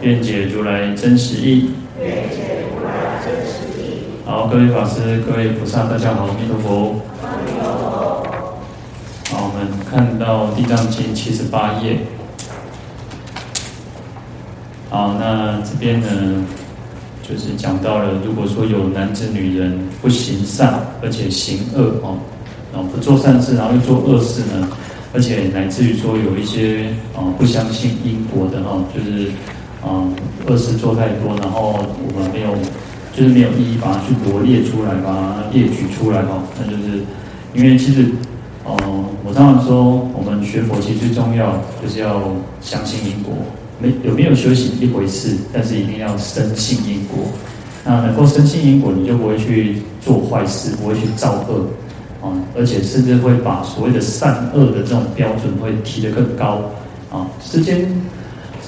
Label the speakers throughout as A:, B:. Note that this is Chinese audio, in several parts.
A: 愿解如来真实义。好，各位法师、各位菩萨，大家好，阿弥陀佛。好，我们看到《地藏经》七十八页。好，那这边呢，就是讲到了，如果说有男子、女人不行善，而且行恶哦，然后不做善事，然后又做恶事呢？而且乃至于说有一些啊不相信因果的哦，就是啊恶事做太多，然后我们没有就是没有一一把它去罗列出来，把它列举出来哈，那就是因为其实嗯，我常常说我们学佛其实最重要就是要相信因果，没有没有修行一回事，但是一定要深信因果。那能够深信因果，你就不会去做坏事，不会去造恶。啊，而且甚至会把所谓的善恶的这种标准会提得更高啊。世间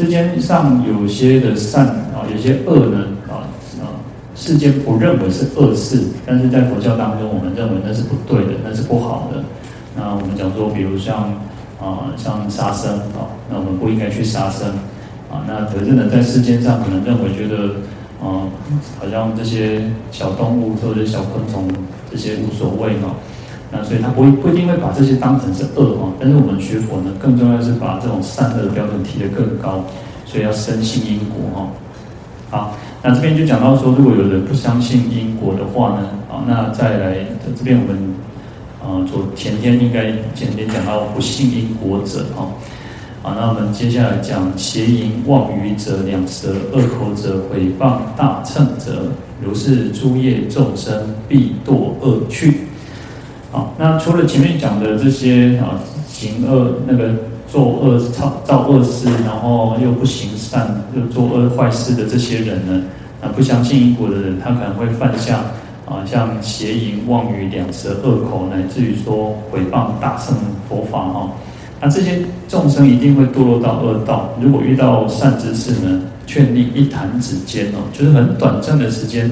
A: 世间上有些的善啊，有些恶呢啊啊，世间不认为是恶事，但是在佛教当中，我们认为那是不对的，那是不好的。那我们讲说，比如像啊，像杀生啊，那我们不应该去杀生啊。那可是呢，在世间上可能认为觉得啊，好像这些小动物或者小昆虫这些无所谓嘛。那所以他不会不一定会把这些当成是恶哈，但是我们学佛呢，更重要是把这种善恶的标准提得更高，所以要深信因果哈。好，那这边就讲到说，如果有人不相信因果的话呢，啊，那再来这边我们啊，昨前天应该前天讲到不信因果者哈，好，那我们接下来讲邪淫妄语者、两舌恶口者、诽谤大乘者，如是诸业众生必堕恶趣。好，那除了前面讲的这些啊，行恶那个做恶造造恶事，然后又不行善，又做恶坏事的这些人呢，啊，不相信因果的人，他可能会犯下啊，像邪淫、妄语、两舌、恶口，乃至于说诽谤大乘佛法哈。那这些众生一定会堕落到恶道。如果遇到善知识呢，劝你一弹指间哦，就是很短暂的时间。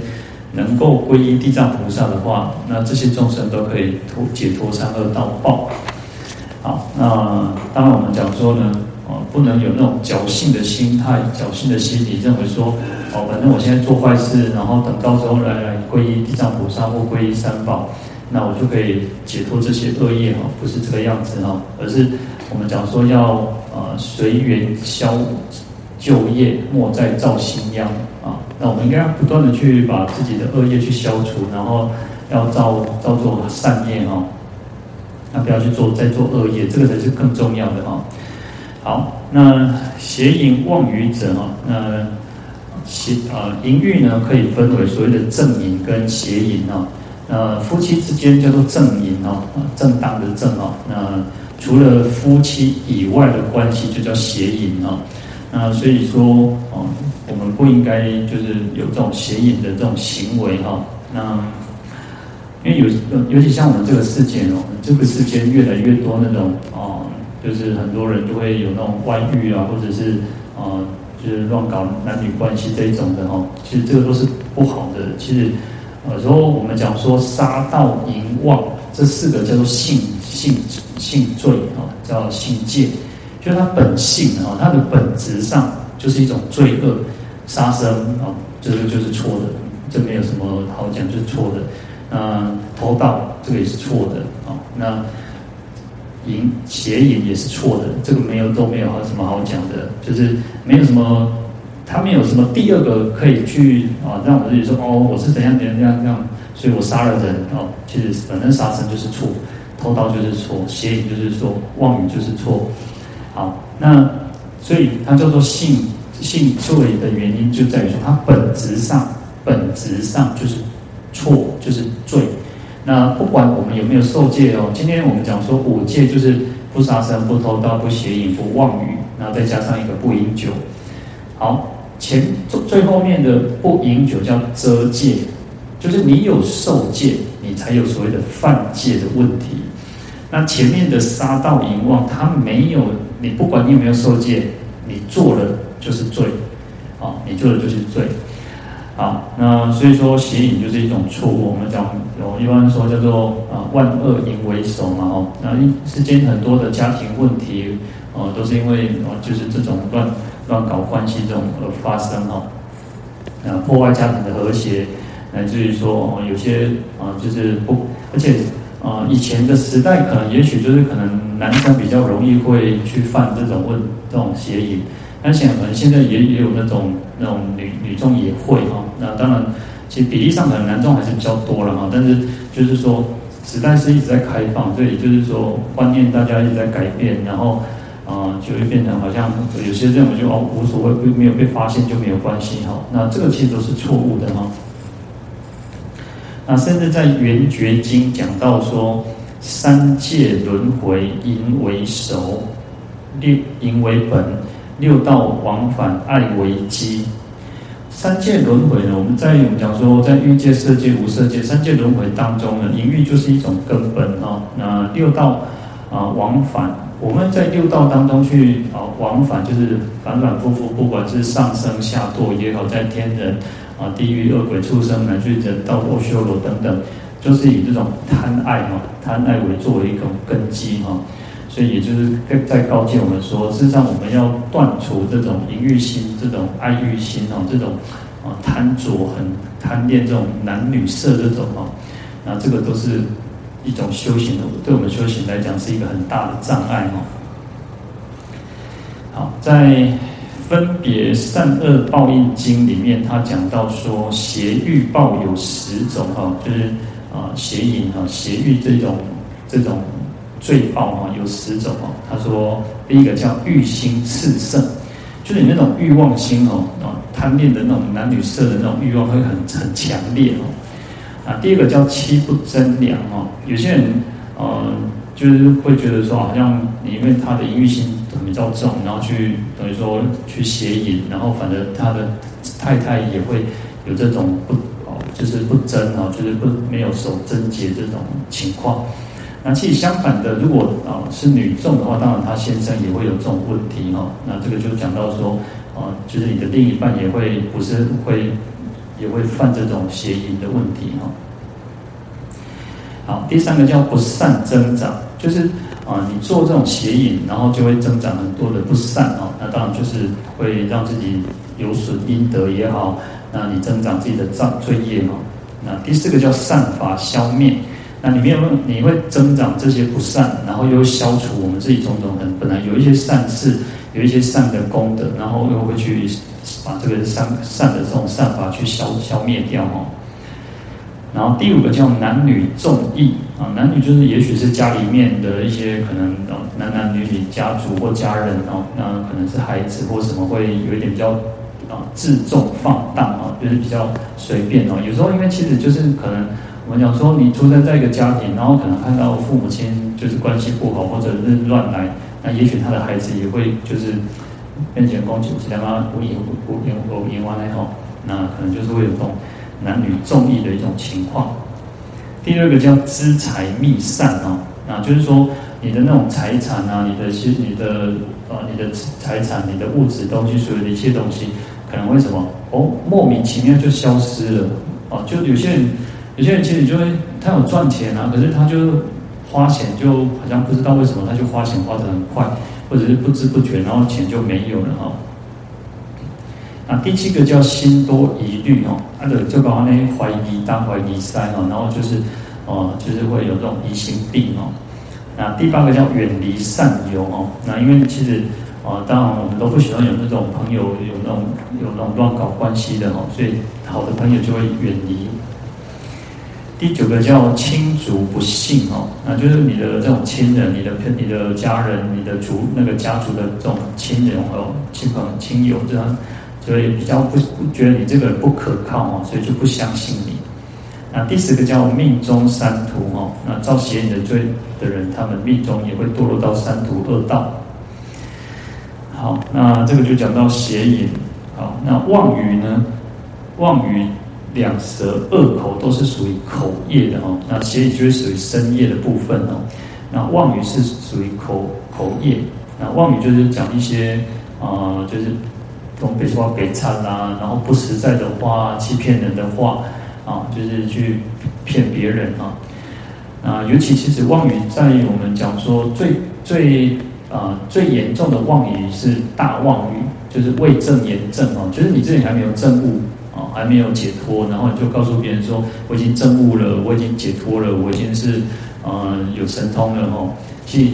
A: 能够皈依地藏菩萨的话，那这些众生都可以脱解脱三恶道报。好，那当然我们讲说呢，哦，不能有那种侥幸的心态、侥幸的心理，认为说，哦，反正我现在做坏事，然后等到时候来来皈依地藏菩萨或皈依三宝，那我就可以解脱这些恶业哈，不是这个样子哈，而是我们讲说要呃随缘消旧业，莫再造新殃啊。那我们应该要不断的去把自己的恶业去消除，然后要造造作善业哦。那不要去做再做恶业，这个才是更重要的哈。好，那邪淫妄语者哈，那邪啊淫欲呢可以分为所谓的正淫跟邪淫啊。那夫妻之间叫做正淫啊，正当的正啊。那除了夫妻以外的关系就叫邪淫啊。那所以说哦。不应该就是有这种邪淫的这种行为哈。那因为有尤其像我们这个世界哦，这个世界越来越多那种哦，就是很多人都会有那种外遇啊，或者是啊，就是乱搞男女关系这一种的哈。其实这个都是不好的。其实有时候我们讲说杀盗淫妄这四个叫做性性性罪啊，叫性戒，就是它本性啊，它的本质上就是一种罪恶。杀生啊，这个就是错的，这没有什么好讲，就是错的。那偷盗这个也是错的啊。那淫邪淫也是错的，这个没有都没有什么好讲的，就是没有什么，他没有什么第二个可以去啊，让我自己说哦，我是怎样怎样怎样这样，所以我杀了人哦。其实反正杀生就是错，偷盗就是错，邪淫就是错，妄语就是错。好，那所以它叫做性。性罪的原因就在于说，它本质上本质上就是错，就是罪。那不管我们有没有受戒哦，今天我们讲说五戒就是不杀生、不偷盗、不邪淫、不妄语，然后再加上一个不饮酒。好，前最最后面的不饮酒叫遮戒，就是你有受戒，你才有所谓的犯戒的问题。那前面的杀盗淫妄，他没有，你不管你有没有受戒，你做了就是罪，啊，你做的就是罪。啊，那所以说邪淫就是一种错误。我们讲有一般说叫做啊万恶淫为首嘛，哦，那世间很多的家庭问题，哦，都是因为哦就是这种乱乱搞关系这种而发生哈，啊破坏家庭的和谐，乃至于说哦有些啊就是不，而且啊以前的时代可能也许就是可能男生比较容易会去犯这种问这种邪淫。而且可能现在也也有那种那种女女众也会哈，那当然其实比例上可能男众还是比较多了哈，但是就是说时代是一直在开放，所以就是说观念大家一直在改变，然后啊、就会变成好像有些认为就哦无所谓，没有被发现就没有关系哈，那这个其实都是错误的哈。那甚至在《圆觉经》讲到说，三界轮回淫为首，六淫为本。六道往返，爱为基。三界轮回呢？我们在我们讲说，在欲界、色界、无色界三界轮回当中呢，淫欲就是一种根本啊。那六道啊往返，我们在六道当中去啊往返，就是反反复复，不管是上升下堕也好，在天人啊、地狱、恶鬼、畜生，乃至人道、阿修罗等等，就是以这种贪爱嘛，贪爱为作为一种根基哈。所以也就是在告诫我们说，事实上我们要断除这种淫欲心、这种爱欲心哦，这种啊贪着、很贪恋这种男女色这种哦，那这个都是一种修行的，对我们修行来讲是一个很大的障碍哦。好，在《分别善恶报应经》里面，他讲到说，邪欲报有十种哈，就是啊邪淫啊邪欲这种这种。罪报哈有十种哦，他说第一个叫欲心炽盛，就是你那种欲望心哦啊贪恋的那种男女色的那种欲望会很很强烈哦。啊，第二个叫妻不贞良哦，有些人呃就是会觉得说好像你因为他的淫欲心比较重，然后去等于说去邪淫，然后反正他的太太也会有这种不哦就是不贞哦，就是不没有守贞洁这种情况。那其实相反的，如果啊是女众的话，当然她先生也会有这种问题哈。那这个就讲到说，啊，就是你的另一半也会不是会也会犯这种邪淫的问题哈。好，第三个叫不善增长，就是啊你做这种邪淫，然后就会增长很多的不善啊。那当然就是会让自己有损阴德也好，那你增长自己的障罪业哈。那第四个叫善法消灭。那里面有你会增长这些不善，然后又消除我们自己种种很本来有一些善事，有一些善的功德，然后又会去把这个善善的这种善法去消消灭掉哦。然后第五个叫男女众义啊，男女就是也许是家里面的一些可能男男女女家族或家人哦，那可能是孩子或什么会有一点比较啊自重放荡啊，就是比较随便哦。有时候因为其实就是可能。我们讲说，你出生在一个家庭，然后可能看到父母亲就是关系不好，或者是乱来，那也许他的孩子也会就是变成公主，其他妈不淫不淫不淫完了以后，那可能就是会有这种男女重义的一种情况。第二个叫资财密散哦，那就是说你的那种财产啊，你的其实你的呃你的财产、你的物质东西，所有的一切东西，可能为什么哦莫名其妙就消失了哦，就有些人。有些人其实就会，他有赚钱啊，可是他就花钱，就好像不知道为什么，他就花钱花得很快，或者是不知不觉，然后钱就没有了哈。那第七个叫心多疑虑哦，他的就搞那些怀疑大怀疑三哦，然后就是哦，就是会有这种疑心病哦。那第八个叫远离善友哦，那因为其实啊，当然我们都不喜欢有那种朋友有那种有那种乱搞关系的哈，所以好的朋友就会远离。第九个叫亲族不幸哦，那就是你的这种亲人、你的你的家人、你的族那个家族的这种亲人哦、亲朋亲友这样，所以比较不不觉得你这个人不可靠哦，所以就不相信你。那第十个叫命中三途哦，那造邪淫的罪的人，他们命中也会堕落到三途恶道。好，那这个就讲到邪淫。好，那妄语呢？妄语两舌恶口都是属于口业的哦。那邪语就是属于身业的部分哦。那妄语是属于口口业。那妄语就是讲一些啊、呃，就是东北话北餐啦，然后不实在的话，欺骗人的话啊，就是去骗别人啊。啊，尤其其实妄语在我们讲说最最啊、最严重的妄语是大妄语，就是未证言证哦，就是你自己还没有证悟还没有解脱，然后你就告诉别人说我已经证悟了，我已经解脱了，我已经是呃有神通了哦。其实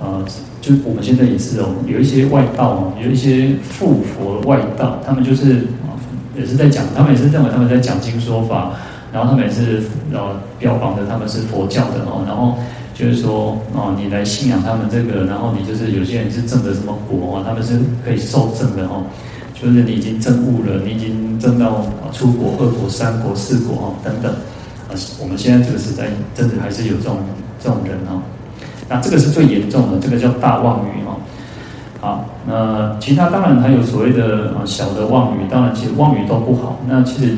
A: 呃，就我们现在也是哦，有一些外道哦，有一些附佛外道，他们就是啊也是在讲，他们也是认为他们在讲经说法。然后他们也是呃标榜的他们是佛教的哦，然后就是说哦，你来信仰他们这个，然后你就是有些人是证的什么果哦，他们是可以受证的哦，就是你已经证悟了，你已经证到出国、二国、三国、四果哦等等啊，我们现在这个时代真的还是有这种这种人哦，那这个是最严重的，这个叫大妄语哦。好，那其他当然还有所谓的啊小的妄语，当然其实妄语都不好，那其实。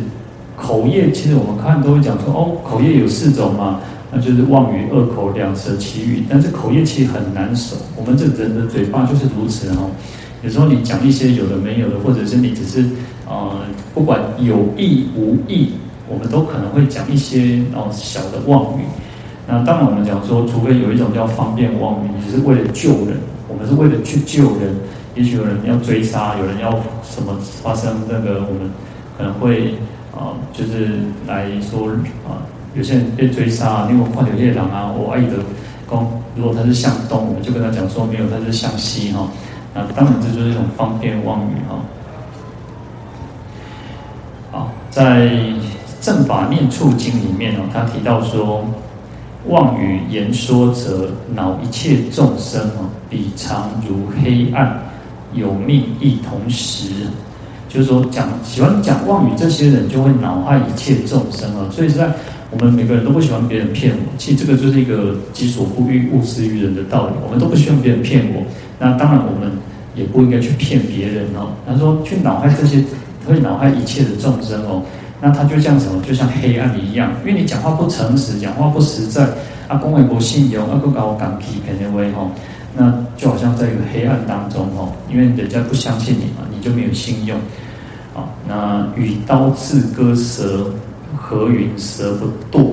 A: 口业其实我们看都会讲说哦，口业有四种嘛，那就是妄语、恶口、两舌、綺语。但是口业其实很难守，我们这人的嘴巴就是如此哈。有时候你讲一些有的没有的，或者是你只是呃，不管有意无意，我们都可能会讲一些哦小的妄语。那当然我们讲说，除非有一种叫方便妄语，你是为了救人，我们是为了去救人。也许有人要追杀，有人要什么发生那个，我们可能会。啊，就是来说啊，有些人被追杀，因为换有夜狼啊，我爱的公，如果他是向东，我们就跟他讲说没有，他是向西哈。那当然这就是一种方便妄语哈。好，在《正法念处经》里面哦，他提到说，妄语言说者，恼一切众生哦，彼常如黑暗，有命亦同时。就是说，讲喜欢讲妄语这些人，就会恼害一切众生啊。所以，在我们每个人都不喜欢别人骗我。其实，这个就是一个己所不欲，勿施于人的道理。我们都不希望别人骗我。那当然，我们也不应该去骗别人哦。他说，去恼害这些，会恼害一切的众生哦。那他就像什么？就像黑暗一样，因为你讲话不诚实，讲话不实在，啊，恭维不信用，啊，不搞讲欺骗的话吼，那就好像在一个黑暗当中哦。因为人家不相信你嘛。你就没有信用，啊，那与刀自割舌，何云舌不堕？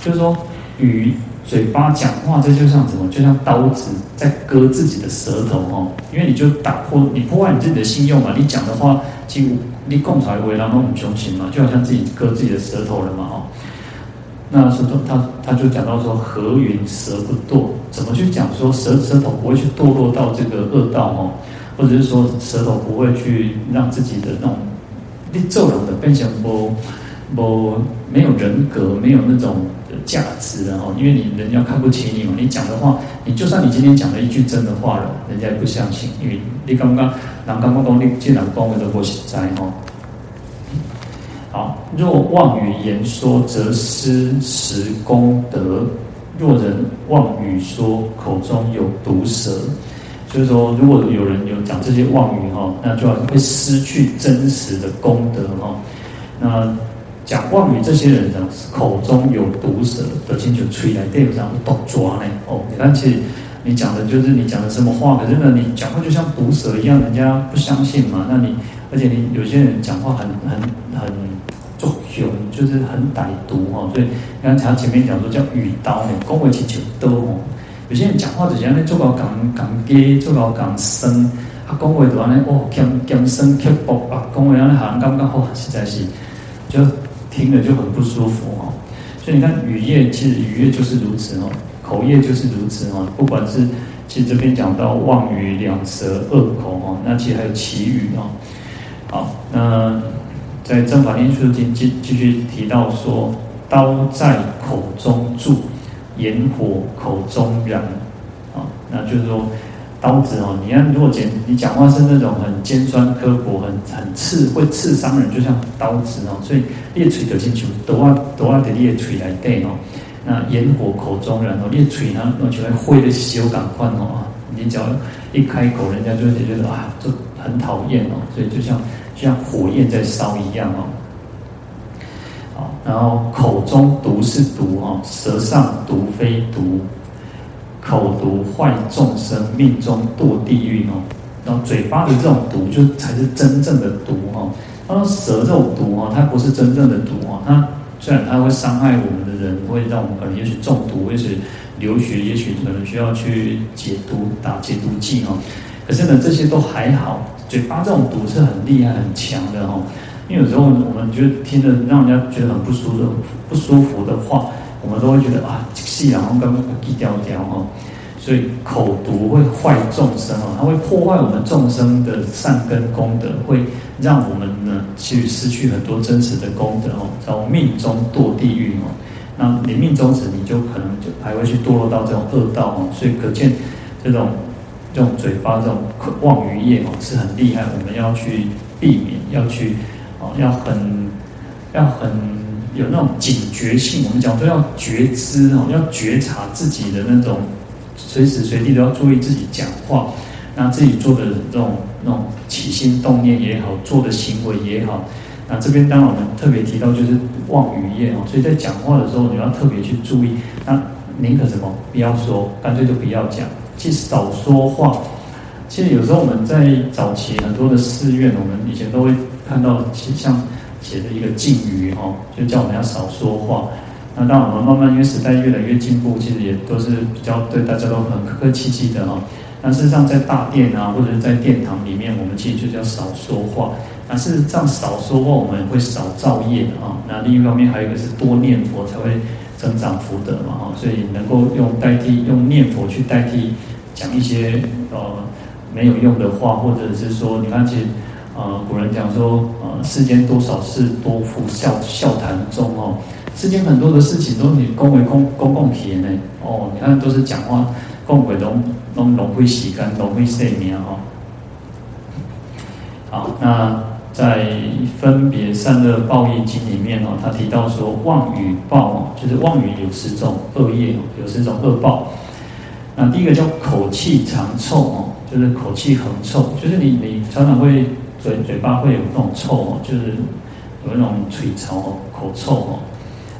A: 就是说，与嘴巴讲话，这就像什么？就像刀子在割自己的舌头哦。因为你就打破，你破坏你自己的信用嘛。你讲的话，几乎你共才为然后很凶险嘛，就好像自己割自己的舌头了嘛，哦。那说说他他就讲到说，何云舌不堕？怎么去讲说舌舌头不会去堕落到这个恶道哦？或者是说舌头不会去让自己的那种你做人的变成不不没有人格，没有那种价值的哦，因为你人家看不起你嘛，你讲的话，你就算你今天讲了一句真的话了，人家也不相信，因为你刚刚人刚刚讲你既然讲的都不实在哦。好，若妄语言说，则失实功德；若人妄语说，口中有毒舌。就是说，如果有人有讲这些妄语哈，那就会失去真实的功德哈。那讲妄语这些人呢，口中有毒舌，都清楚吹来对不上，都抓呢哦。你看，其实你讲的就是你讲的什么话，可是呢，你讲话就像毒蛇一样，人家不相信嘛。那你而且你有些人讲话很很很作凶，就是很歹毒哈。所以你看他前面讲说叫语刀呢，恭维起就刀哦。有些人讲话就是安尼，做到讲讲假，做到讲深，啊，讲话就安尼哦，讲讲生刻薄啊，讲话安尼好像刚刚好，实在是听了就很不舒服哦。所以你看语业，其实语业就是如此哦，口业就是如此哦。不管是其实这边讲到妄语、两舌、恶口哦，那其实还有綺语哦。好，那在《正法念处经》继继续提到说，刀在口中住。炎火口中燃，啊，那就是说刀子哦，你看如果讲你讲话是那种很尖酸刻薄、很很刺会刺伤人，就像刀子哦，所以裂锤得进去，都要都要得裂锤来对哦。那炎火口中人哦，裂锤呢，那就会灰的修感快哦，你只要一开口，人家就会觉得啊，就很讨厌哦，所以就像就像火焰在烧一样哦。好，然后口中毒是毒哦，舌上毒非毒，口毒坏众生，命中堕地狱哦。然后嘴巴的这种毒，就才是真正的毒哦。他说舌这种毒哦，它不是真正的毒哦。它虽然它会伤害我们的人，会让我们可能也许中毒，也许流血，也许可能需要去解毒，打解毒剂哦。可是呢，这些都还好。嘴巴这种毒是很厉害、很强的哦。因为有时候我们觉得听着让人家觉得很不舒服、不舒服的话，我们都会觉得啊，气然后根本不掉掉哦。所以口毒会坏众生哦，它会破坏我们众生的善根功德，会让我们呢去失去很多真实的功德哦，在命中堕地狱哦。那你命中时，你就可能就还会去堕落到这种恶道哦。所以可见这种这种嘴巴这种妄语业哦是很厉害，我们要去避免，要去。哦，要很要很有那种警觉性。我们讲说要觉知哦，要觉察自己的那种，随时随地都要注意自己讲话，那自己做的这种那种起心动念也好，做的行为也好。那这边当然我们特别提到就是妄语业哦，所以在讲话的时候你要特别去注意。那宁可什么？不要说，干脆就不要讲，去少说话。其实有时候我们在早期很多的寺院，我们以前都会。看到其实像写的一个禁语哦，就叫我们要少说话。那当我们慢慢因为时代越来越进步，其实也都是比较对大家都很客客气气的哈。那事实上在大殿啊，或者是在殿堂里面，我们其实就叫少说话。那事实上少说话，我们会少造业啊。那另一方面还有一个是多念佛才会增长福德嘛哈。所以能够用代替用念佛去代替讲一些呃没有用的话，或者是说你看其实。啊、呃，古人讲说，呃，世间多少事，多付笑笑谈中哦。世间很多的事情都你恭维公公共体呢，哦，你看都是讲话，恭维都都龙会洗干，龙会睡眠哦。好，那在分别善恶报应经里面哦，他提到说，妄语报哦，就是妄语有十种恶业，有十种恶报。那第一个叫口气长臭哦，就是口气很臭，就是你你常常会。所以嘴巴会有那种臭哦，就是有那种嘴臭哦，口臭哦。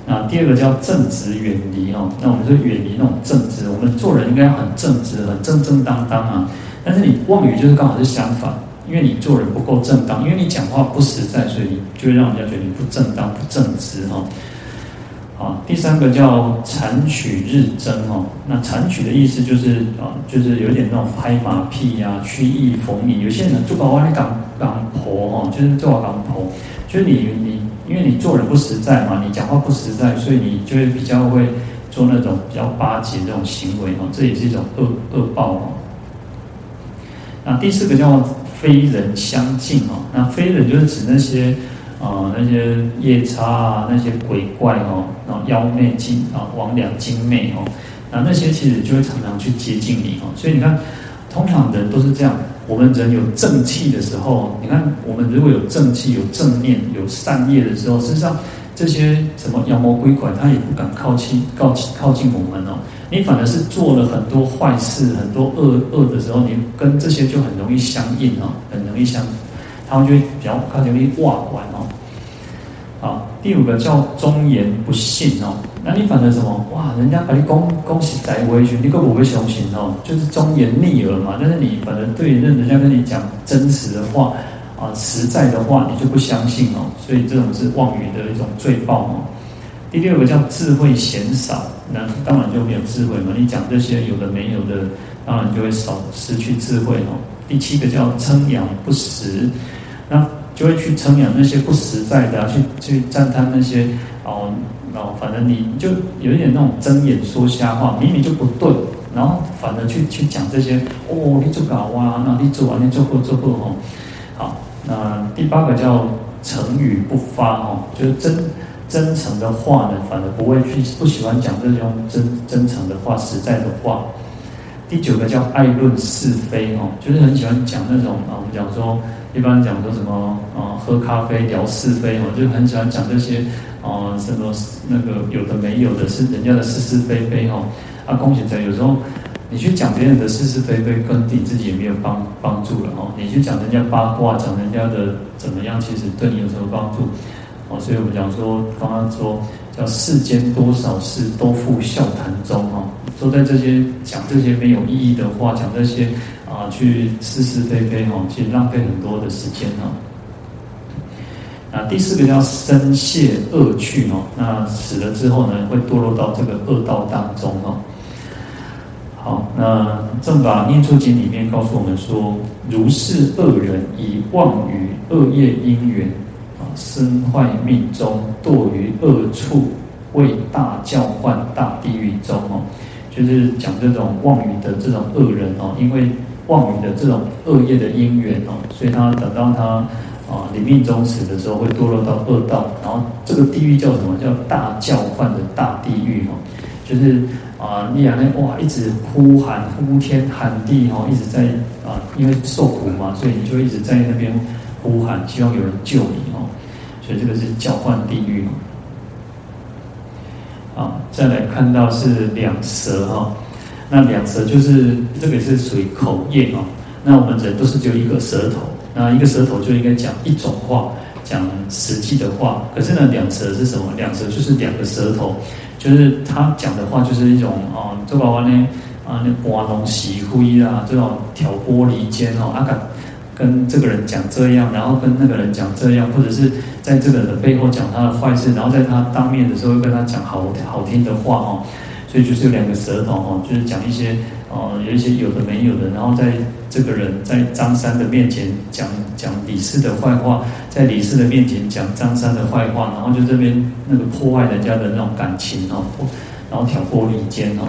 A: 那第二个叫正直远离哦，那我们就远离那种正直。我们做人应该很正直，很正正当当啊。但是你妄语就是刚好是相反，因为你做人不够正当，因为你讲话不实在，所以就会让人家觉得你不正当、不正直哈。啊，第三个叫谗曲日增哦，那谗曲的意思就是啊，就是有点那种拍马屁呀、啊、曲意逢迎。有些人就把我那港港婆哦，就是做港婆，就是你你，因为你做人不实在嘛，你讲话不实在，所以你就会比较会做那种比较巴结这种行为哦，这也是一种恶恶报哦。那第四个叫非人相敬哦，那非人就是指那些。啊，那些夜叉啊，那些鬼怪哦，然后妖魅精啊，魍魉精魅哦，那那些其实就会常常去接近你哦。所以你看，通常人都是这样。我们人有正气的时候，你看我们如果有正气、有正念、有善业的时候，事实上这些什么妖魔鬼怪，他也不敢靠近、靠近、靠近我们哦。你反而是做了很多坏事、很多恶恶的时候，你跟这些就很容易相应哦，很容易相。他们就会比较靠近你挂管哦。好，第五个叫忠言不信哦。那你反正什么哇？人家把你恭恭喜在威权，你个不会相信哦。就是忠言逆耳嘛。但是你反正对人人家跟你讲真实的话啊，实在的话，你就不相信哦。所以这种是妄语的一种罪报哦。第六个叫智慧嫌少，那当然就没有智慧嘛。你讲这些有的没有的，当然就会少失去智慧哦。第七个叫称扬不实。那就会去称扬那些不实在的，啊，去去赞叹那些哦哦，反正你就有一点那种睁眼说瞎话，明明就不对，然后反而去去讲这些哦，你做搞啊，那你做完你做后做后哦，好，那第八个叫诚语不发哦，就是真真诚的话呢，反而不会去不喜欢讲这种真真诚的话，实在的话。第九个叫爱论是非哦，就是很喜欢讲那种啊，我们讲说。一般讲说什么啊，喝咖啡聊是非哦，就很喜欢讲这些啊，什么那个有的没有的，是人家的是是非非哦。啊，恭喜在有时候你去讲别人的是是非非，跟你自己也没有帮帮助了哦。你去讲人家八卦，讲人家的怎么样，其实对你有什么帮助？哦，所以我们讲说，刚刚说叫世间多少事，都付笑谈中哦。都在这些讲这些没有意义的话，讲这些啊，去是是非非哦，其实浪费很多的时间哦。那第四个叫深泄恶趣哦，那死了之后呢，会堕落到这个恶道当中哦。好，那正法念处经里面告诉我们说，如是恶人以妄语恶业因缘啊，身坏命终，堕于恶处，为大教患大地狱中哦。就是讲这种妄语的这种恶人哦，因为妄语的这种恶业的因缘哦，所以他等到他啊临命终时的时候，会堕落到恶道，然后这个地狱叫什么？叫大教患的大地狱哦，就是。啊，你啊，那哇，一直呼喊呼天喊地哦，一直在啊，因为受苦嘛，所以你就一直在那边呼喊，希望有人救你哦。所以这个是教患地狱。啊，再来看到是两舌哈，那两舌就是这个也是属于口业哦。那我们人都是只有一个舌头，那一个舌头就应该讲一种话，讲实际的话。可是呢，两舌是什么？两舌就是两个舌头。就是他讲的话，就是一种哦，这个话呢，啊，那拨弄是非啊，这种挑拨离间哦，啊，敢跟这个人讲这样，然后跟那个人讲这样，或者是在这个人的背后讲他的坏事，然后在他当面的时候又跟他讲好好听的话哦，所以就是有两个舌头哦，就是讲一些哦，有一些有的没有的，然后在。这个人在张三的面前讲讲李四的坏话，在李四的面前讲张三的坏话，然后就这边那个破坏人家的那种感情哦，然后挑拨离间哦，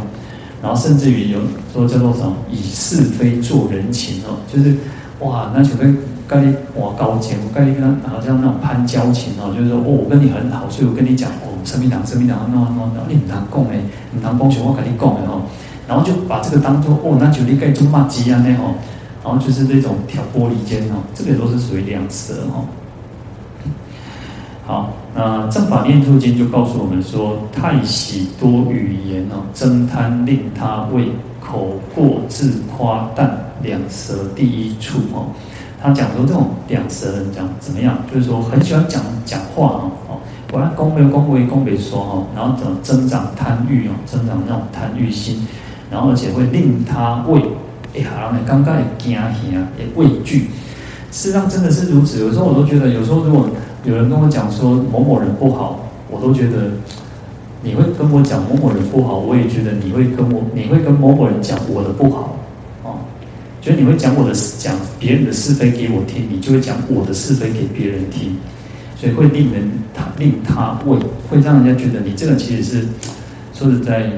A: 然后甚至于有说叫做什么以是非做人情哦，就是哇，那就跟跟你哇高见，我跟你跟他好像那种攀交情哦，就是说哦，我跟你很好，所以我跟你讲哦，什么党什么党，那那那你唔通讲诶，唔通讲，我跟你讲诶吼。然后就把这个当做哦，那就你该做骂鸡啊那吼，然后就是这种挑拨离间哦，这个也都是属于两舌哦。好，那正法念处经就告诉我们说，太喜多语言哦，增贪令他为口过自夸但两舌第一处哦。他讲说这种两舌人讲怎么样？就是说很喜欢讲讲话哦，哦，我要恭维恭维恭维说哦，然后怎么增长贪欲哦，增长那种贪欲心。然后而且会令他畏，哎呀，然后你刚刚也惊吓，也畏惧。事实上真的是如此。有时候我都觉得，有时候如果有人跟我讲说某某人不好，我都觉得你会跟我讲某某人不好，我也觉得你会跟我，你会跟某某人讲我的不好，觉得你会讲我的讲别人的是非给我听，你就会讲我的是非给别人听，所以会令人他令他畏，会让人家觉得你这个其实是说实在。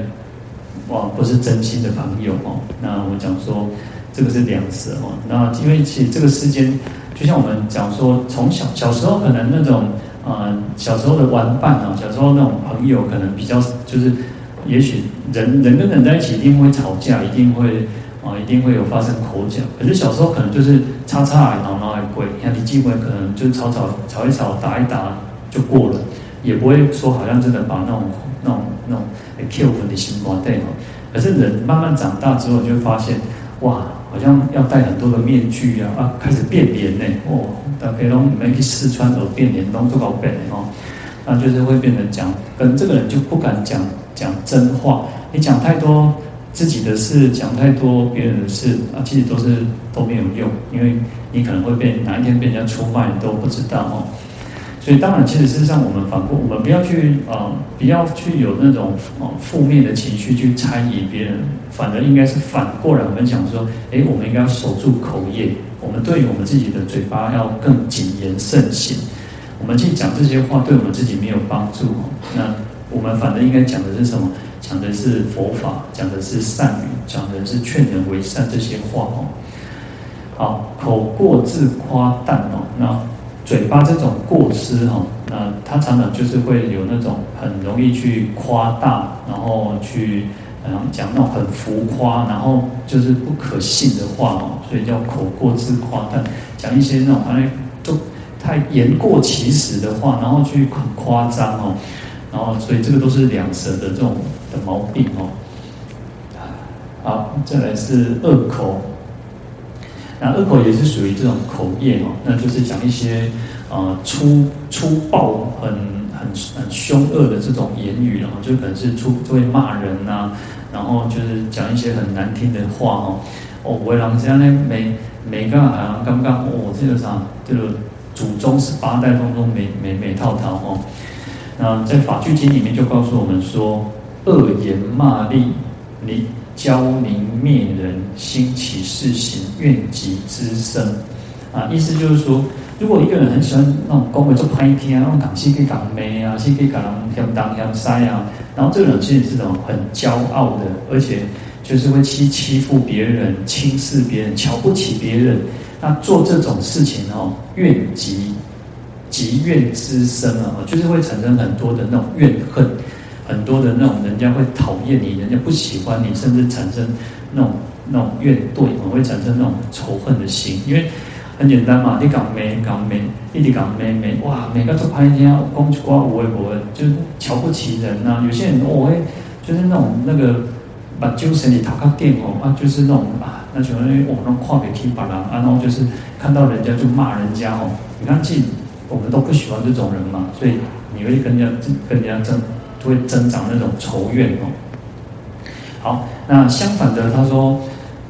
A: 哇，不是真心的朋友哦。那我讲说，这个是两舌哦。那因为其实这个世间，就像我们讲说，从小小时候可能那种，呃，小时候的玩伴啊，小时候那种朋友，可能比较就是，也许人人跟人在一起一定会吵架，一定会啊，一定会有发生口角。可是小时候可能就是吵吵闹闹还贵，像你机会可能就吵吵吵一吵，打一打就过了，也不会说好像真的把那种那种那种。Q 分的心肝对，可是人慢慢长大之后，就会发现，哇，好像要戴很多的面具啊，啊，开始变脸呢，哦，大家都你们去四川而变脸，都做搞变的哦，那就是会变成讲，跟这个人就不敢讲讲真话，你讲太多自己的事，讲太多别人的事啊，其实都是都没有用，因为你可能会被哪一天被人家出卖，你都不知道哦。所以当然，其实事实上，我们反过，我们不要去啊、不要去有那种啊负面的情绪去猜疑别人，反而应该是反过来，我们讲说，诶，我们应该要守住口业，我们对于我们自己的嘴巴要更谨言慎行。我们去讲这些话，对我们自己没有帮助。那我们反而应该讲的是什么？讲的是佛法，讲的是善语，讲的是劝人为善这些话哦。好，口过自夸诞哦，那。嘴巴这种过失哈，那他常常就是会有那种很容易去夸大，然后去嗯讲那种很浮夸，然后就是不可信的话哦，所以叫口过自夸诞，讲一些那种好像都太言过其实的话，然后去很夸张哦，然后所以这个都是两舌的这种的毛病哦。好，再来是恶口。那恶口也是属于这种口业哦，那就是讲一些呃粗粗暴、很很很凶恶的这种言语，然后就可能是出会骂人呐、啊，然后就是讲一些很难听的话哦。哦，为人家呢每每个好像刚刚我，这个啥，这个祖宗十八代当中每每每套套哦。那在法句经里面就告诉我们说，恶言骂詈，你。骄宁灭人，兴起世行，怨疾滋生。啊，意思就是说，如果一个人很喜欢那种恭维做拍片啊，那种港戏可以讲美啊，戏可以讲相当相塞啊，然后这种人其实是种很骄傲的，而且就是会欺欺负别人、轻视别人、瞧不起别人。那做这种事情哦，怨疾疾怨滋生啊，就是会产生很多的那种怨恨。很多的那种人家会讨厌你，人家不喜欢你，甚至产生那种那种怨怼，会产生那种仇恨的心。因为很简单嘛，你讲没讲没，一直讲没没，哇，每个都拍天公去刮我我，就是瞧不起人呐、啊。有些人我会就是那种那个把精神里讨个电哦啊，就是那种啊，那种我那跨别提把郎，然后就是看到人家就骂人家哦。你看，既我们都不喜欢这种人嘛，所以你会跟人家跟人家争。会增长那种仇怨哦。好，那相反的，他说，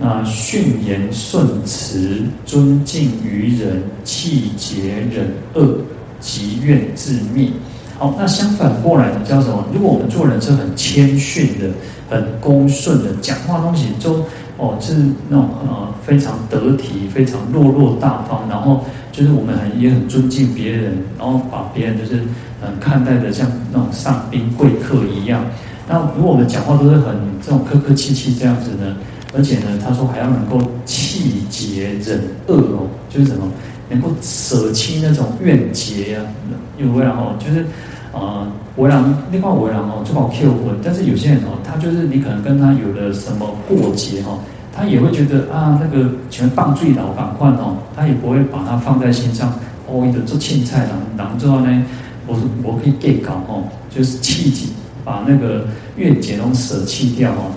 A: 那训言顺辞，尊敬于人，气节忍恶，疾怨自灭。好，那相反过来呢，叫什么？如果我们做人是很谦逊的，很恭顺的，讲话东西就哦是那种呃非常得体，非常落落大方，然后就是我们很也很尊敬别人，然后把别人就是。嗯，看待的像那种上宾贵客一样。那如果我们讲话都是很这种客客气气这样子呢，而且呢，他说还要能够气节忍恶哦，就是什么能够舍弃那种怨结呀、啊。有为然后就是呃，为人另外为人哦，就搞 Q 魂。但是有些人哦，他就是你可能跟他有了什么过节哦，他也会觉得啊，那个全棒醉老板换哦，他也不会把它放在心上。哦，一个做青菜，然后之后呢？我我可以给搞哦，就是气急，把那个怨结都舍弃掉哦，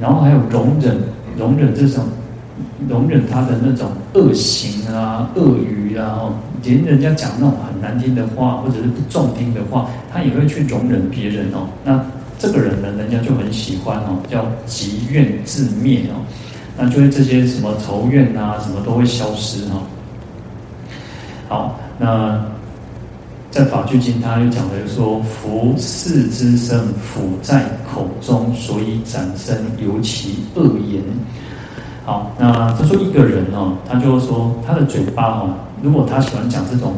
A: 然后还有容忍，容忍这种，容忍他的那种恶行啊、恶语啊哦，连人家讲那种很难听的话或者是不中听的话，他也会去容忍别人哦。那这个人呢，人家就很喜欢哦，叫疾怨自灭哦，那就会这些什么仇怨啊，什么都会消失哈。好，那。在法句经，他又讲的说：“夫世之身，苦在口中，所以斩身，尤其恶言。”好，那他说一个人哦，他就说他的嘴巴哦，如果他喜欢讲这种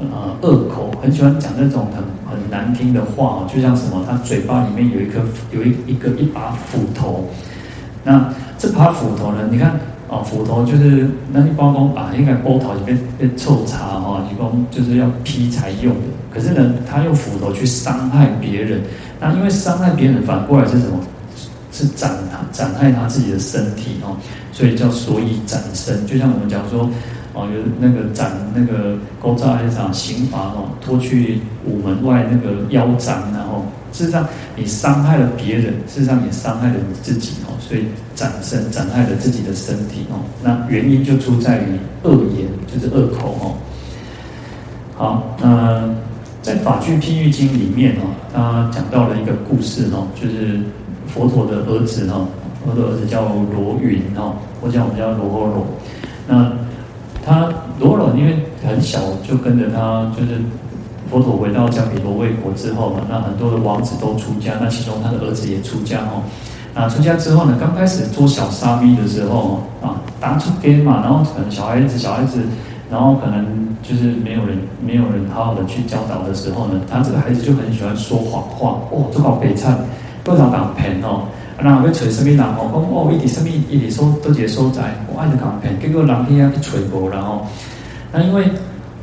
A: 呃恶口，很喜欢讲那种很很难听的话哦，就像什么，他嘴巴里面有一颗有一一个一把斧头，那这把斧头呢，你看。啊，斧头就是那一包工啊，应该波头里面被臭茶哈，一共就是要劈柴用的。可是呢，他用斧头去伤害别人，那因为伤害别人，反过来是什么？是斩他，斩害他自己的身体哦，所以叫所以斩身。就像我们讲说，哦，有那个斩那个勾扎一场刑罚哦，拖去午门外那个腰斩，然后。事实上，你伤害了别人，事实上也伤害了你自己哦。所以斩身，斩害了自己的身体哦。那原因就出在于恶言，就是恶口哦。好，那在《法句譬喻经》里面哦，他讲到了一个故事哦，就是佛陀的儿子哦，佛陀儿子叫罗云哦，或者我们叫罗罗。那他罗罗因为很小就跟着他，就是。佛陀回到迦毗罗卫国之后嘛，那很多的王子都出家，那其中他的儿子也出家哦。那出家之后呢，刚开始做小沙弥的时候啊，打出给嘛，然后可能小孩子小孩子，然后可能就是没有人没有人好好的去教导的时候呢，他这个孩子就很喜欢说谎话哦，做好悲惨，多少港片哦，然后要找什么人哦，讲哦，一点什么一点说都接收在，我爱的港片，结果人家去找过，然后那因为。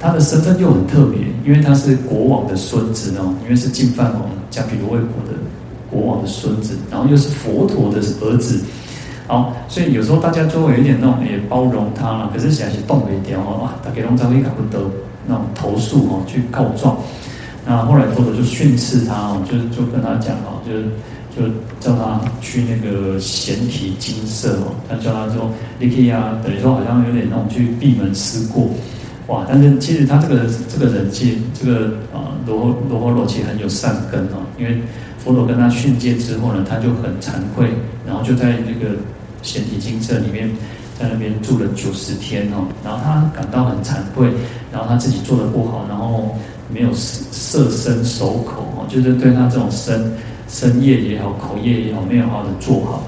A: 他的身份又很特别，因为他是国王的孙子哦，因为是净饭王迦毗罗卫国的国王的孙子，然后又是佛陀的儿子，好，所以有时候大家就会有一点那种也包容他了，可是现在是动了一点哦，哇，他给龙藏会搞不得那种投诉哦，去告状，那后来佛陀就训斥他哦，就是就跟他讲哦，就就叫他去那个显体精舍哦，他叫他说你可以啊，等于说好像有点那种去闭门思过，哇！但是其实他这个这个人际这个啊罗罗睺罗其实很有善根哦，因为佛陀跟他训诫之后呢，他就很惭愧，然后就在那个显体精舍里面，在那边住了九十天哦，然后他感到很惭愧，然后他自己做的不好，然后没有摄身守口哦，就是对他这种身。深夜也好，口业也好，没有好好的做好。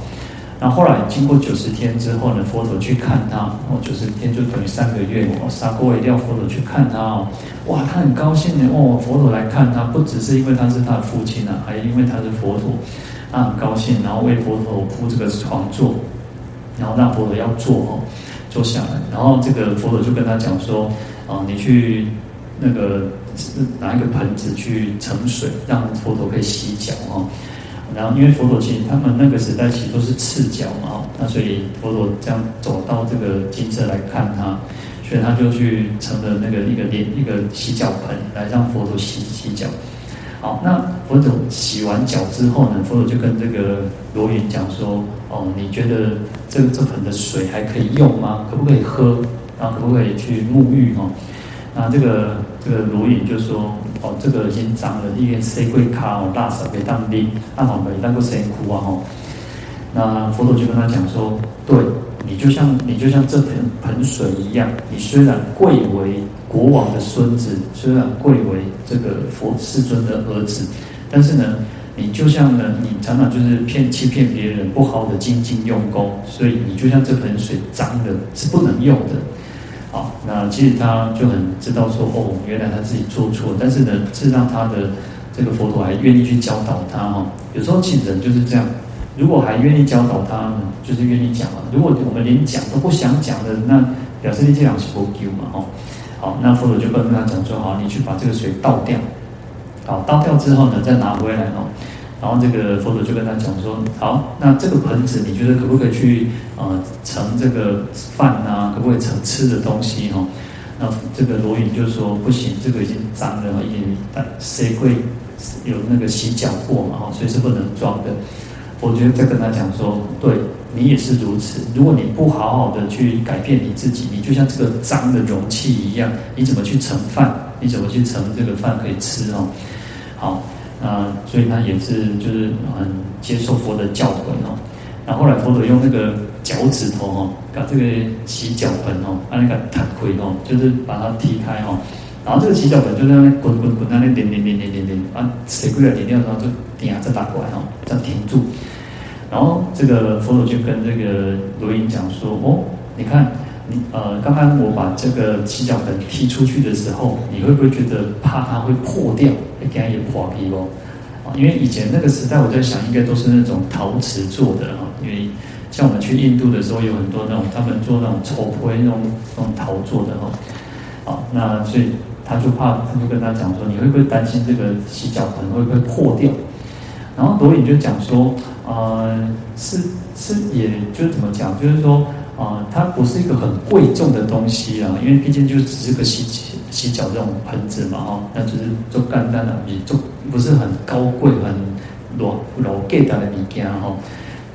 A: 那后，后来经过九十天之后呢，佛陀去看他，哦，九十天就等于三个月哦。杀过一定要佛陀去看他哦，哇，他很高兴呢哦，佛陀来看他，不只是因为他是他的父亲啊，还因为他是佛陀，他很高兴，然后为佛陀铺这个床座，然后让佛陀要坐哦，坐下来，然后这个佛陀就跟他讲说，啊，你去那个。拿一个盆子去盛水，让佛陀可以洗脚哦。然后因为佛陀其实他们那个时代其实都是赤脚嘛，那所以佛陀这样走到这个金色来看他，所以他就去盛了那个一个连一个洗脚盆来让佛陀洗洗脚。好，那佛陀洗完脚之后呢，佛陀就跟这个罗云讲说：“哦，你觉得这这盆的水还可以用吗？可不可以喝？然后可不可以去沐浴？哦？”那这个这个罗隐就说：“哦，这个已经脏了，因为谁会卡哦，大手给当兵，那好没当过谁哭啊？吼。”那佛陀就跟他讲说：“对，你就像你就像这盆盆水一样，你虽然贵为国王的孙子，虽然贵为这个佛世尊的儿子，但是呢，你就像呢，你常常就是骗欺骗别人，不好的精进用功，所以你就像这盆水脏的，是不能用的。”好，那其实他就很知道说，哦，原来他自己做错，但是呢，是让他的这个佛陀还愿意去教导他哈。有时候其实人就是这样，如果还愿意教导他呢，就是愿意讲了。如果我们连讲都不想讲的，那表示你这两是不丢嘛，哦。好，那佛陀就跟他讲说，好，你去把这个水倒掉，好，倒掉之后呢，再拿回来哦。然后这个佛祖就跟他讲说：“好，那这个盆子你觉得可不可以去呃盛这个饭啊？可不可以盛吃的东西哈、哦？”那这个罗隐就说：“不行，这个已经脏了，已经谁会有那个洗脚过嘛？哈，所以是不能装的。”我觉得再跟他讲说：“对你也是如此。如果你不好好的去改变你自己，你就像这个脏的容器一样，你怎么去盛饭？你怎么去盛这个饭可以吃哦？好。”啊，所以他也是就是很接受佛的教诲哦。然后后来佛陀用那个脚趾头哦，把这个洗脚盆哦，把那个弹开哦，就是把它踢开哦。然后这个洗脚盆就在那滚滚滚，那那点点点点点点啊，水过来点掉，然后就点啊再打过来哦，这样停住。然后这个佛陀就跟这个罗隐讲说：“哦，你看。”呃，刚刚我把这个洗脚盆踢出去的时候，你会不会觉得怕它会破掉？会给它也破皮哦。因为以前那个时代，我在想，应该都是那种陶瓷做的哈。因为像我们去印度的时候，有很多那种他们做那种抽灰那种那种陶做的哈。好，那所以他就怕，他就跟他讲说，你会不会担心这个洗脚盆会不会破掉？然后罗隐就讲说，呃，是是，也就是怎么讲，就是说。啊，它不是一个很贵重的东西啊，因为毕竟就只是个洗洗脚这种盆子嘛，哈，那就是做干单的，也做不是很高贵、很老老贵的物件哈。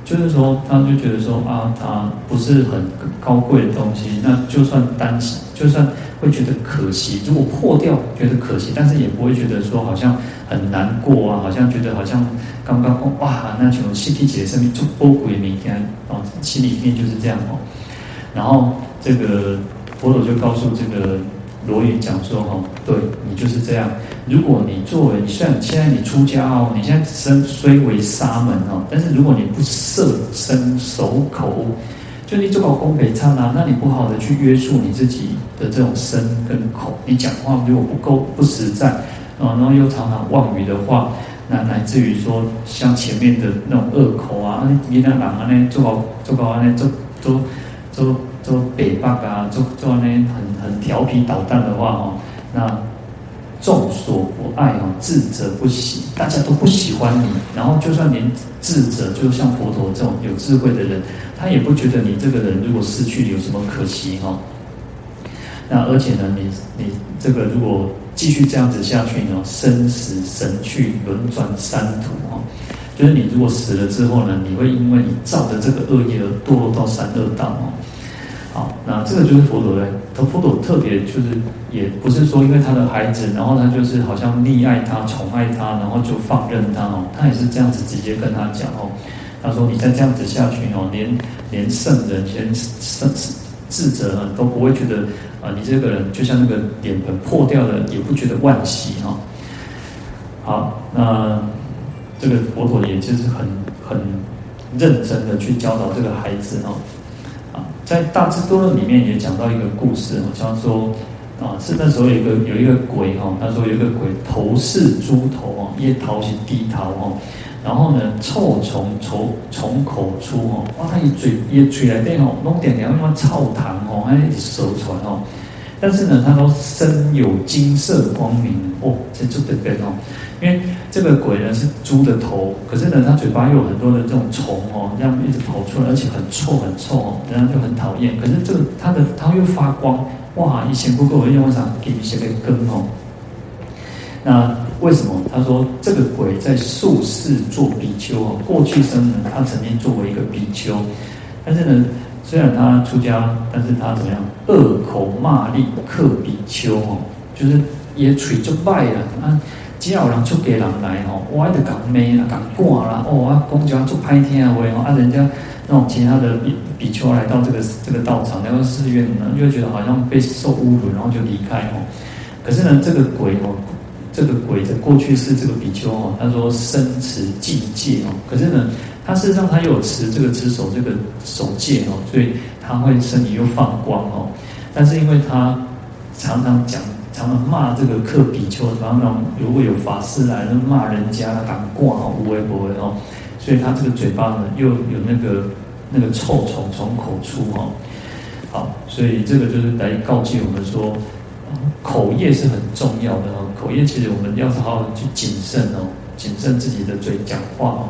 A: 就是说，他就觉得说啊，它不是很高贵的东西，那就算担心，就算会觉得可惜，如果破掉觉得可惜，但是也不会觉得说好像很难过啊，好像觉得好像刚刚哇，那种尸体姐生命就波鬼明天哦，心里面就是这样哦。然后这个佛陀就告诉这个罗云讲说：“哈，对你就是这样。如果你作为，你虽然现在你出家哦，你现在身虽为沙门哦，但是如果你不摄身守口，就你做好功德差啊，那你不好的去约束你自己的这种身跟口，你讲话如果不够不实在啊，然后又常常妄语的话，那乃至于说像前面的那种恶口啊，你那哪啊那做好做好啊那做做。做做北霸啊，做做那很很调皮捣蛋的话哦，那众所不爱哦，智者不喜，大家都不喜欢你。然后就算连智者，就像佛陀这种有智慧的人，他也不觉得你这个人如果失去有什么可惜哈。那而且呢，你你这个如果继续这样子下去呢，生死神去轮转三途哈。就是你如果死了之后呢，你会因为你造的这个恶业而堕落到三恶道哦。好，那这个就是佛陀的，他佛陀特别就是，也不是说因为他的孩子，然后他就是好像溺爱他、宠爱他，然后就放任他哦，他也是这样子直接跟他讲哦，他说你再这样子下去哦，连连圣人、连圣智者都不会觉得啊，你这个人就像那个脸盆破掉了，也不觉得惋惜哈。好，那这个佛陀也就是很很认真的去教导这个孩子哦。在《大智多论》里面也讲到一个故事，好像说啊，是那时候有一个有一个鬼哈，他说有一个鬼头是猪头哦，叶头是地头哦，然后呢，臭虫从从口出哦，哇，他一嘴一嘴来电哦，弄点点什么臭痰哦，还一直舌传哦，但是呢，他都身有金色光明哦，这这边边哦。因为这个鬼呢是猪的头，可是呢，他嘴巴又有很多的这种虫哦，这样一直跑出来，而且很臭很臭哦，人家就很讨厌。可是这个他的他又发光，哇！以前不够我用上给你写个根哦。那为什么？他说这个鬼在宿世做比丘哦，过去生呢，他曾经作为一个比丘，但是呢，虽然他出家，但是他怎么样？恶口骂詈克比丘哦，就是也嘴就败了啊。只要有人出家人来吼，我还得讲骂啦，讲挂啦，哦，啊，讲就要做歹听话哦，啊，人家那种其他的比比丘来到这个这个道场，那个寺院呢，就会觉得好像被受侮辱，然后就离开哦。可是呢，这个鬼哦，这个鬼的过去是这个比丘哦，他说生持禁戒哦，可是呢，他事实上他有持这个持守这个守戒哦，所以他会身体又放光哦，但是因为他常常讲。常常骂这个克比丘，常常如果有法师来，就骂人家赶挂哦，无为不为哦，所以他这个嘴巴呢，又有那个那个臭虫从口出哦。好，所以这个就是来告诫我们说，口业是很重要的哦。口业其实我们要好好去谨慎哦，谨慎自己的嘴讲话哦。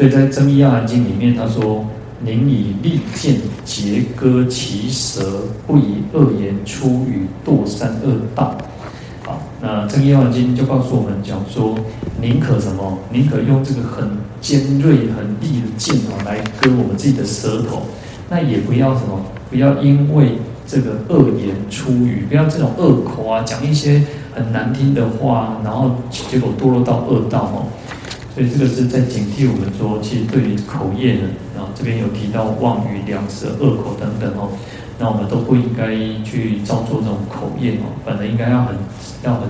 A: 所以在《增壹阿含经》里面，他说。宁以利剑截割其舌，不以恶言出语堕三恶道。好，那《增壹阿含经》就告诉我们讲说，宁可什么？宁可用这个很尖锐、很利的剑啊，来割我们自己的舌头。那也不要什么？不要因为这个恶言出语，不要这种恶口啊，讲一些很难听的话，然后结果堕落到恶道哦。所以这个是在警惕我们说，其实对于口业呢。这边有提到妄语、两舌、恶口等等哦，那我们都不应该去造作这种口业哦，反正应该要很要很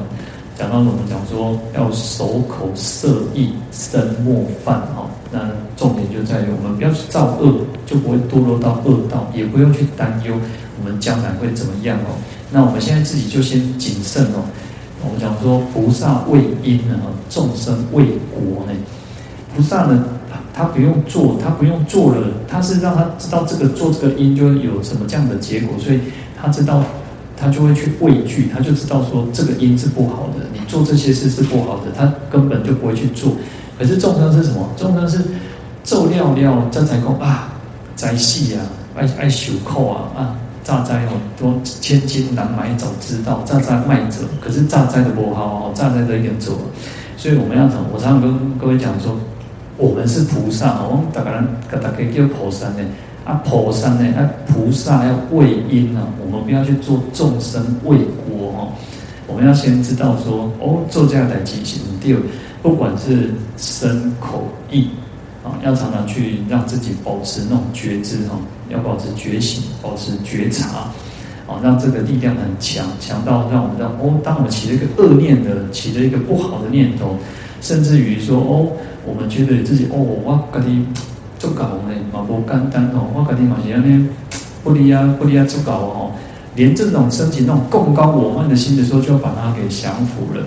A: 讲到我们讲说要守口摄意，慎莫犯哦。那重点就在于我们不要去造恶，就不会堕落到恶道，也不用去担忧我们将来会怎么样哦。那我们现在自己就先谨慎哦。我们讲说菩萨为因呢，众生为果呢，菩萨呢。他不用做，他不用做了，他是让他知道这个做这个因就有什么这样的结果，所以他知道，他就会去畏惧，他就知道说这个因是不好的，你做这些事是不好的，他根本就不会去做。可是众生是什么？众生是做了了，这才讲啊，灾细啊，爱爱受苦啊啊，榨菜哦，都千金难买早知道，榨菜卖者，可是榨菜的不好哦，诈灾的一点做，所以我们要我常常跟各位讲说。我们是菩萨，哦大家人，大家叫菩萨呢。啊，菩萨呢，啊，菩萨要为因啊，我们不要去做众生为果哦。我们要先知道说，哦，做这样的事情，第二，不管是身口意，要常常去让自己保持那种觉知哈，要保持觉醒，保持觉察，啊，让这个力量很强，强到让我们让哦，当我们起了一个恶念的，起了一个不好的念头，甚至于说哦。我们觉得自己哦，我跟你做搞呢，嘛不简单哦，我跟你嘛是安尼不离啊不离啊做搞哦，连这种升起那种更高我慢的心的时候，就要把它给降服了，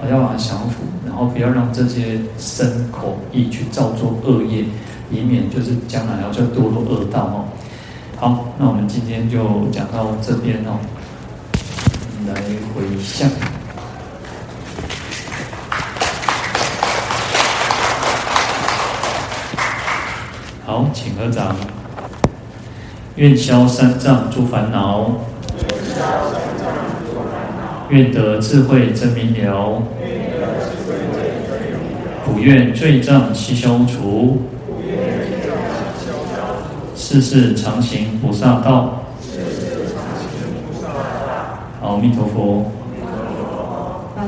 A: 啊，要把它降服，然后不要让这些身口意去造作恶业，以免就是将来要再堕落恶道哦。好，那我们今天就讲到这边哦，来回向。好，请合掌。愿消三障诸烦恼，愿得智慧真明了，普愿罪障悉消除，世世常行菩萨道。阿弥陀佛。